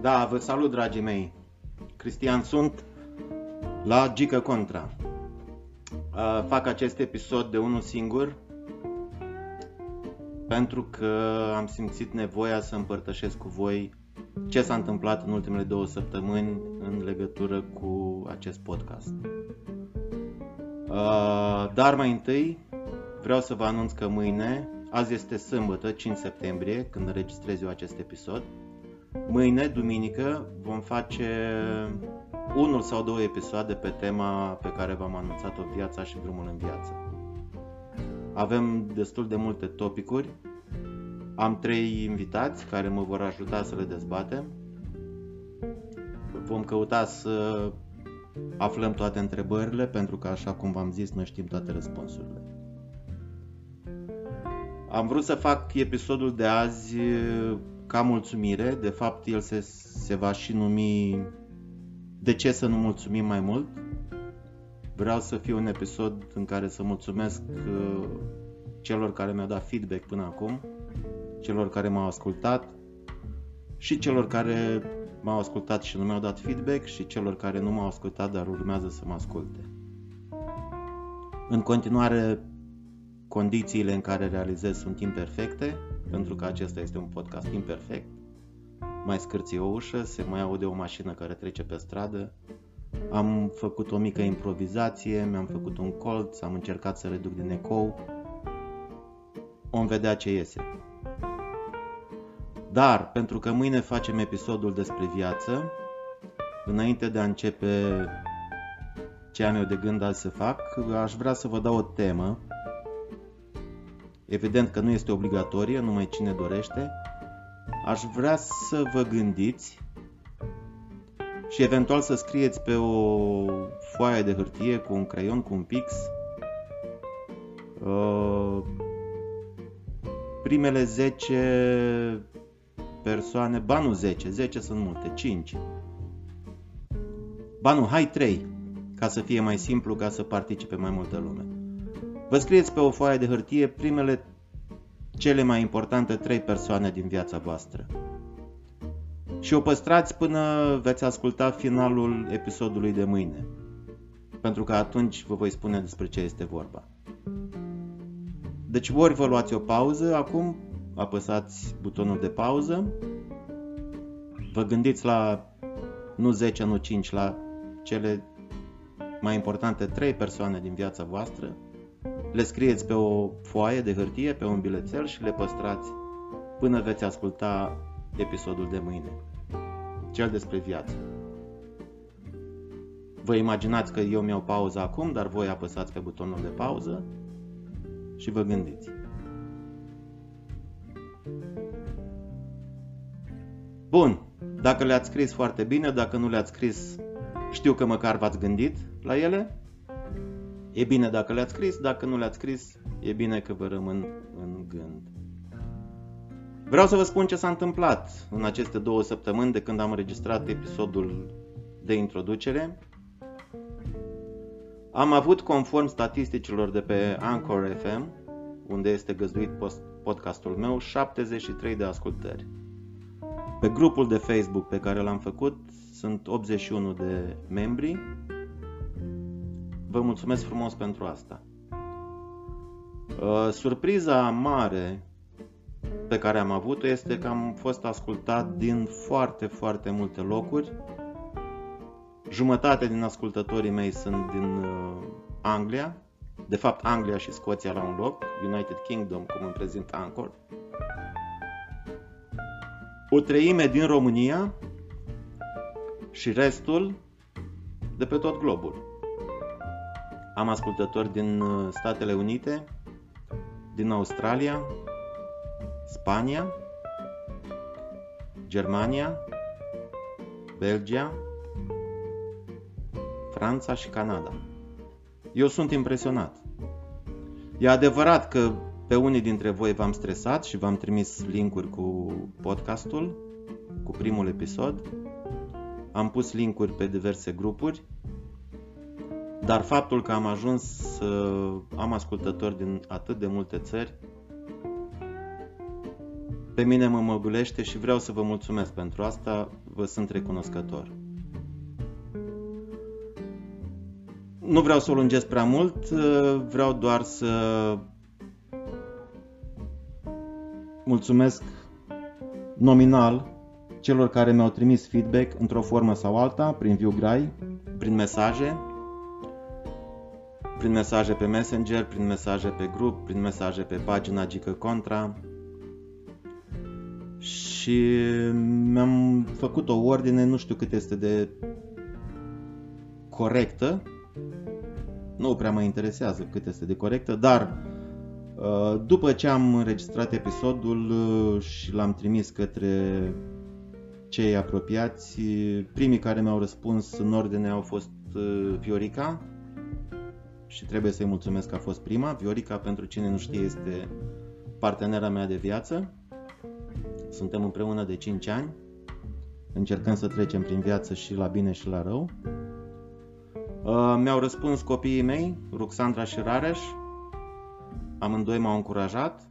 Da, vă salut, dragii mei. Cristian sunt la Gică Contra. Uh, fac acest episod de unul singur pentru că am simțit nevoia să împărtășesc cu voi ce s-a întâmplat în ultimele două săptămâni în legătură cu acest podcast. Uh, dar mai întâi vreau să vă anunț că mâine, azi este sâmbătă, 5 septembrie, când înregistrez eu acest episod, Mâine, duminică, vom face unul sau două episoade pe tema pe care v-am anunțat-o, viața și drumul în viață. Avem destul de multe topicuri. Am trei invitați care mă vor ajuta să le dezbatem. Vom căuta să aflăm toate întrebările, pentru că, așa cum v-am zis, noi știm toate răspunsurile. Am vrut să fac episodul de azi ca mulțumire. De fapt, el se, se va și numi De ce să nu mulțumim mai mult? Vreau să fie un episod în care să mulțumesc uh, celor care mi-au dat feedback până acum, celor care m-au ascultat și celor care m-au ascultat și nu mi-au dat feedback și celor care nu m-au ascultat, dar urmează să mă asculte. În continuare, condițiile în care realizez sunt imperfecte, pentru că acesta este un podcast imperfect. Mai scârție o ușă, se mai aude o mașină care trece pe stradă. Am făcut o mică improvizație, mi-am făcut un colț, am încercat să reduc din ecou. Om vedea ce iese. Dar, pentru că mâine facem episodul despre viață, înainte de a începe ce am eu de gând azi să fac, aș vrea să vă dau o temă Evident că nu este obligatorie, numai cine dorește. Aș vrea să vă gândiți și eventual să scrieți pe o foaie de hârtie cu un creion, cu un pix, uh, primele 10 persoane, ba nu 10, 10 sunt multe, 5. Ba nu, hai 3, ca să fie mai simplu, ca să participe mai multă lume. Vă scrieți pe o foaie de hârtie primele cele mai importante trei persoane din viața voastră. Și o păstrați până veți asculta finalul episodului de mâine. Pentru că atunci vă voi spune despre ce este vorba. Deci ori vă luați o pauză acum, apăsați butonul de pauză, vă gândiți la nu 10, nu 5, la cele mai importante trei persoane din viața voastră le scrieți pe o foaie de hârtie, pe un bilețel și le păstrați până veți asculta episodul de mâine, cel despre viață. Vă imaginați că eu mi-au pauză acum, dar voi apăsați pe butonul de pauză și vă gândiți. Bun, dacă le-ați scris foarte bine, dacă nu le-ați scris, știu că măcar v-ați gândit la ele. E bine dacă le-ați scris, dacă nu le-ați scris, e bine că vă rămân în gând. Vreau să vă spun ce s-a întâmplat în aceste două săptămâni de când am înregistrat episodul de introducere. Am avut, conform statisticilor de pe Anchor FM, unde este găzduit podcastul meu, 73 de ascultări. Pe grupul de Facebook pe care l-am făcut sunt 81 de membri Vă mulțumesc frumos pentru asta. Uh, surpriza mare pe care am avut-o este că am fost ascultat din foarte, foarte multe locuri. Jumătate din ascultătorii mei sunt din uh, Anglia, de fapt Anglia și Scoția la un loc, United Kingdom, cum îmi prezint Anchor. O treime din România și restul de pe tot globul. Am ascultători din uh, Statele Unite, din Australia, Spania, Germania, Belgia, Franța și Canada. Eu sunt impresionat. E adevărat că pe unii dintre voi v-am stresat și v-am trimis linkuri cu podcastul, cu primul episod. Am pus linkuri pe diverse grupuri dar faptul că am ajuns să am ascultători din atât de multe țări, pe mine mă măgulește și vreau să vă mulțumesc pentru asta. vă sunt recunoscător. Nu vreau să o lungesc prea mult, vreau doar să mulțumesc nominal celor care mi-au trimis feedback într-o formă sau alta, prin Viu Grai, prin mesaje, prin mesaje pe Messenger, prin mesaje pe grup, prin mesaje pe pagina Gică Contra. Și mi-am făcut o ordine, nu știu cât este de corectă. Nu prea mă interesează cât este de corectă, dar uh, după ce am înregistrat episodul uh, și l-am trimis către cei apropiați, primii care mi-au răspuns în ordine au fost uh, Viorica, și trebuie să-i mulțumesc că a fost prima. Viorica, pentru cine nu știe, este partenera mea de viață. Suntem împreună de 5 ani. Încercăm să trecem prin viață și la bine și la rău. Uh, mi-au răspuns copiii mei, Ruxandra și Rareș. Amândoi m-au încurajat.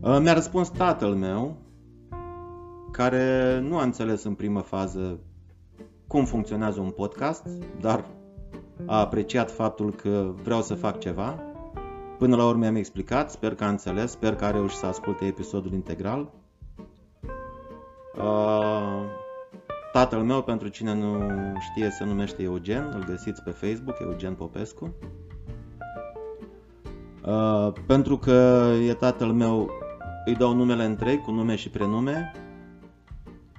Uh, mi-a răspuns tatăl meu, care nu a înțeles în primă fază cum funcționează un podcast, dar a apreciat faptul că vreau să fac ceva. Până la urmă am explicat, sper că a înțeles, sper că a reușit să asculte episodul integral. Uh, tatăl meu, pentru cine nu știe, se numește Eugen, îl găsiți pe Facebook, Eugen Popescu. Uh, pentru că e tatăl meu, îi dau numele întreg, cu nume și prenume.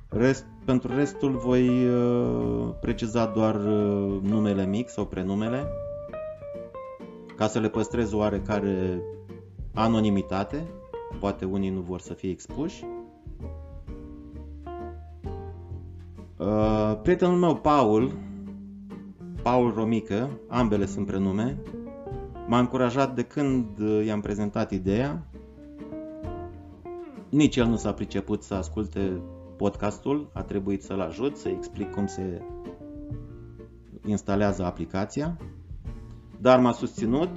Rest, pentru restul voi uh, preciza doar uh, numele mic sau prenumele ca să le păstrez oarecare anonimitate. Poate unii nu vor să fie expuși. Uh, prietenul meu, Paul, Paul Romică, ambele sunt prenume, m-a încurajat de când i-am prezentat ideea. Nici el nu s-a priceput să asculte podcastul, a trebuit să-l ajut, să explic cum se instalează aplicația, dar m-a susținut,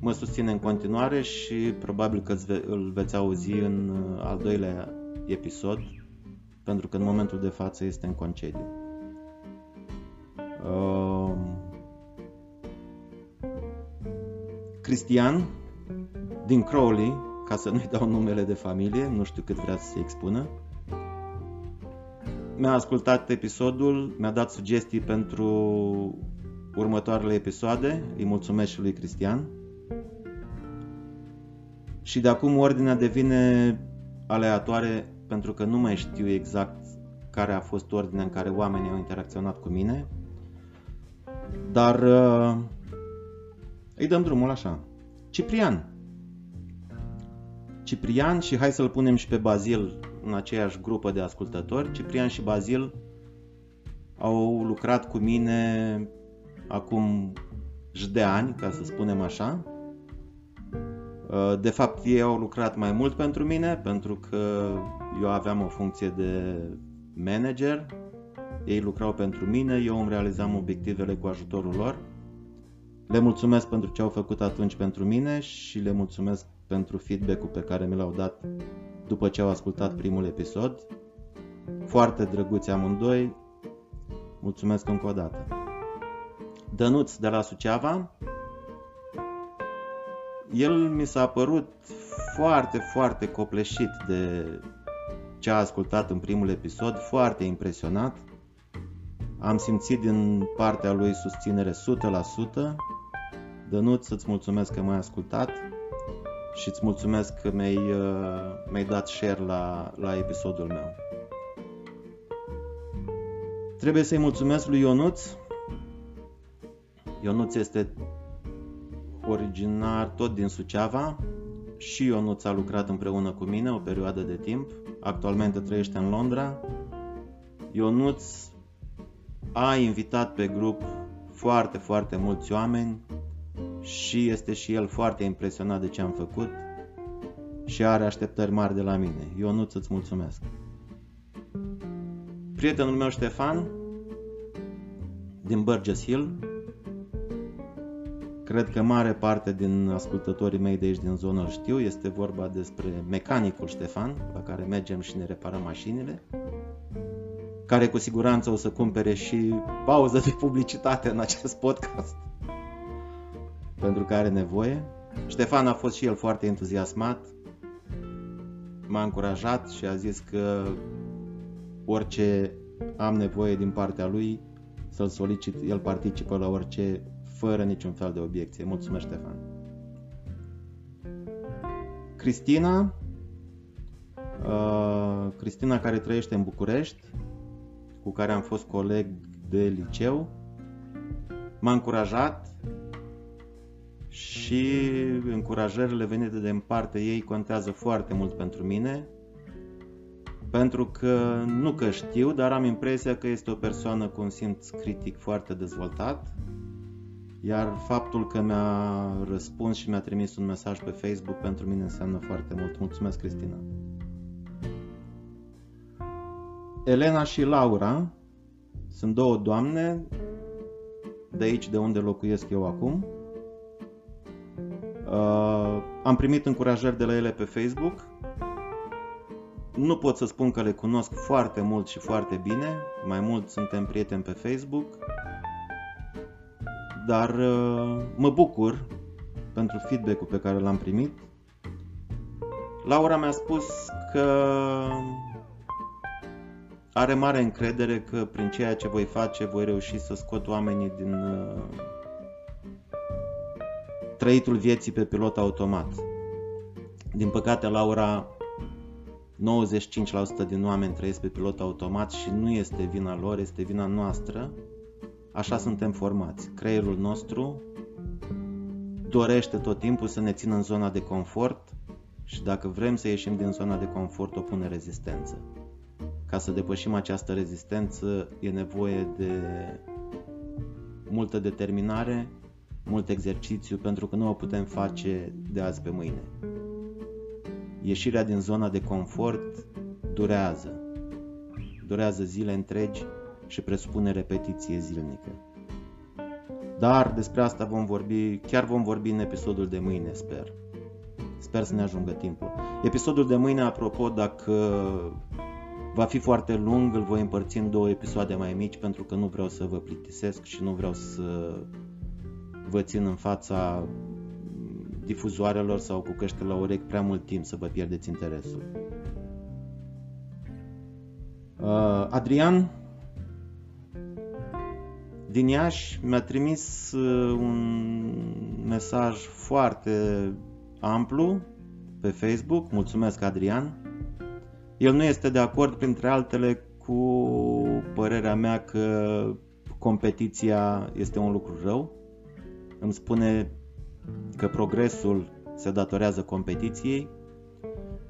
mă susține în continuare și probabil că îl veți auzi în uh, al doilea episod, pentru că în momentul de față este în concediu. Uh, Cristian din Crowley, ca să nu-i dau numele de familie, nu știu cât vrea să se expună, mi-a ascultat episodul, mi-a dat sugestii pentru următoarele episoade. Îi mulțumesc și lui Cristian. Și de acum ordinea devine aleatoare pentru că nu mai știu exact care a fost ordinea în care oamenii au interacționat cu mine. Dar uh, îi dăm drumul așa. Ciprian. Ciprian și hai să-l punem și pe Bazil în aceeași grupă de ascultători. Ciprian și Bazil au lucrat cu mine acum de ani, ca să spunem așa. De fapt, ei au lucrat mai mult pentru mine, pentru că eu aveam o funcție de manager, ei lucrau pentru mine, eu îmi realizam obiectivele cu ajutorul lor. Le mulțumesc pentru ce au făcut atunci pentru mine și le mulțumesc pentru feedback-ul pe care mi l-au dat după ce au ascultat primul episod. Foarte drăguți amândoi. Mulțumesc încă o dată. Dănuț de la Suceava. El mi s-a părut foarte, foarte copleșit de ce a ascultat în primul episod, foarte impresionat. Am simțit din partea lui susținere 100%. Dănuț, îți mulțumesc că m-ai ascultat și îți mulțumesc că mi-ai, uh, mi-ai dat share la, la episodul meu. Trebuie să-i mulțumesc lui Ionuț. Ionuț este originar tot din Suceava și Ionuț a lucrat împreună cu mine o perioadă de timp. Actualmente trăiește în Londra. Ionuț a invitat pe grup foarte, foarte mulți oameni și este și el foarte impresionat de ce am făcut și are așteptări mari de la mine. Eu nu îți mulțumesc. Prietenul meu Ștefan din Burgess Hill cred că mare parte din ascultătorii mei de aici din zonă îl știu, este vorba despre mecanicul Ștefan, la care mergem și ne reparăm mașinile, care cu siguranță o să cumpere și pauză de publicitate în acest podcast, pentru că are nevoie. Ștefan a fost și el foarte entuziasmat, m-a încurajat și a zis că orice am nevoie din partea lui să-l solicit, el participă la orice fără niciun fel de obiecție. Mulțumesc, Ștefan. Cristina, uh, Cristina care trăiește în București, cu care am fost coleg de liceu, m-a încurajat și încurajările venite din partea ei contează foarte mult pentru mine, pentru că nu că știu, dar am impresia că este o persoană cu un simț critic foarte dezvoltat, iar faptul că mi-a răspuns și mi-a trimis un mesaj pe Facebook pentru mine înseamnă foarte mult. Mulțumesc, Cristina! Elena și Laura sunt două doamne de aici de unde locuiesc eu acum. Uh, am primit încurajări de la ele pe Facebook. Nu pot să spun că le cunosc foarte mult și foarte bine, mai mult suntem prieteni pe Facebook, dar uh, mă bucur pentru feedback-ul pe care l-am primit. Laura mi-a spus că are mare încredere că prin ceea ce voi face voi reuși să scot oamenii din uh, trăitul vieții pe pilot automat. Din păcate, Laura, 95% din oameni trăiesc pe pilot automat și nu este vina lor, este vina noastră. Așa suntem formați. Creierul nostru dorește tot timpul să ne țină în zona de confort și dacă vrem să ieșim din zona de confort, o pune rezistență. Ca să depășim această rezistență e nevoie de multă determinare, mult exercițiu, pentru că nu o putem face de azi pe mâine. Ieșirea din zona de confort durează. Durează zile întregi și presupune repetiție zilnică. Dar despre asta vom vorbi, chiar vom vorbi în episodul de mâine, sper. Sper să ne ajungă timpul. Episodul de mâine, apropo, dacă Va fi foarte lung, îl voi împărți în două episoade mai mici pentru că nu vreau să vă plictisesc și nu vreau să vă țin în fața difuzoarelor sau cu căști la urechi prea mult timp să vă pierdeți interesul. Uh, Adrian din Iași mi-a trimis uh, un mesaj foarte amplu pe Facebook. Mulțumesc, Adrian. El nu este de acord, printre altele, cu părerea mea că competiția este un lucru rău. Îmi spune că progresul se datorează competiției.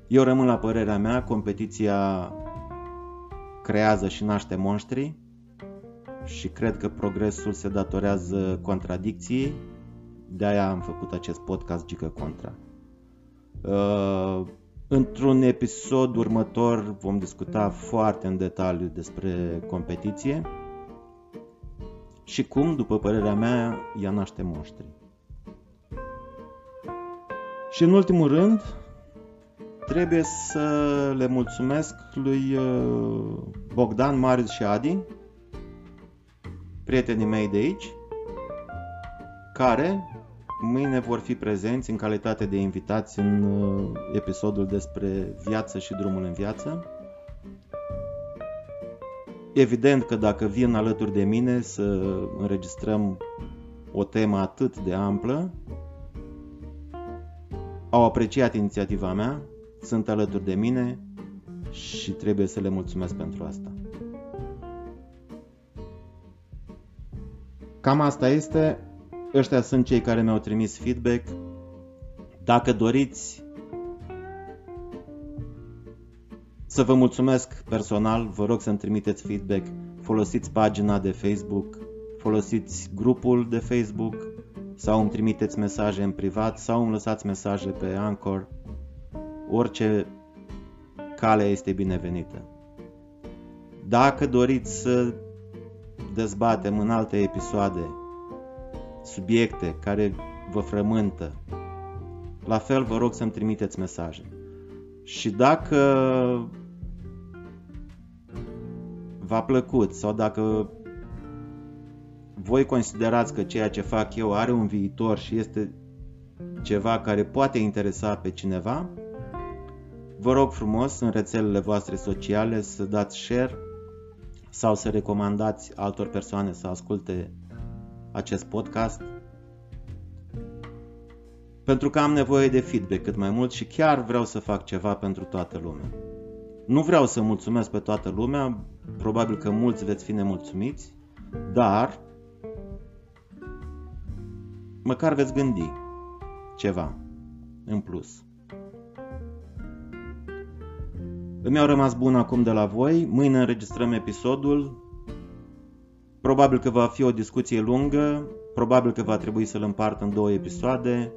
Eu rămân la părerea mea, competiția creează și naște monștri și cred că progresul se datorează contradicției. De aia am făcut acest podcast Gică Contra. Uh, Într-un episod următor vom discuta foarte în detaliu despre competiție și cum, după părerea mea, ea naște monștri. Și în ultimul rând, trebuie să le mulțumesc lui uh, Bogdan, Marius și Adi, prietenii mei de aici, care Mâine vor fi prezenți în calitate de invitați în uh, episodul despre viață și drumul în viață. Evident că dacă vin alături de mine să înregistrăm o temă atât de amplă, au apreciat inițiativa mea, sunt alături de mine și trebuie să le mulțumesc pentru asta. Cam asta este. Ăștia sunt cei care mi-au trimis feedback. Dacă doriți să vă mulțumesc personal, vă rog să-mi trimiteți feedback. Folosiți pagina de Facebook, folosiți grupul de Facebook sau îmi trimiteți mesaje în privat sau îmi lăsați mesaje pe Anchor. Orice cale este binevenită. Dacă doriți să dezbatem în alte episoade subiecte care vă frământă, la fel vă rog să-mi trimiteți mesaje. Și dacă v-a plăcut sau dacă voi considerați că ceea ce fac eu are un viitor și este ceva care poate interesa pe cineva, vă rog frumos în rețelele voastre sociale să dați share sau să recomandați altor persoane să asculte acest podcast pentru că am nevoie de feedback cât mai mult și chiar vreau să fac ceva pentru toată lumea. Nu vreau să mulțumesc pe toată lumea, probabil că mulți veți fi nemulțumiți, dar măcar veți gândi ceva în plus. Îmi au rămas bun acum de la voi, mâine înregistrăm episodul, probabil că va fi o discuție lungă, probabil că va trebui să-l împart în două episoade,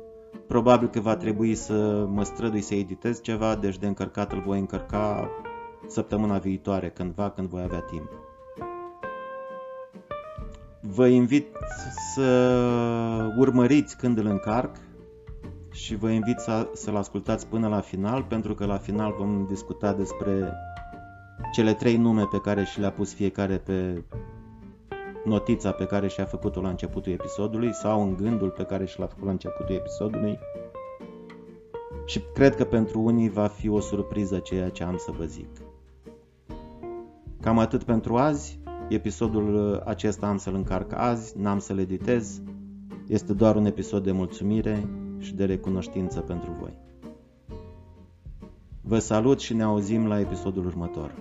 probabil că va trebui să mă strădui să editez ceva, deci de încărcat îl voi încărca săptămâna viitoare, cândva, când voi avea timp. Vă invit să urmăriți când îl încarc și vă invit să, să-l ascultați până la final, pentru că la final vom discuta despre cele trei nume pe care și le-a pus fiecare pe notița pe care și-a făcut-o la începutul episodului sau în gândul pe care și l-a făcut la începutul episodului. Și cred că pentru unii va fi o surpriză ceea ce am să vă zic. Cam atât pentru azi. Episodul acesta am să-l încarc azi, n-am să-l editez. Este doar un episod de mulțumire și de recunoștință pentru voi. Vă salut și ne auzim la episodul următor.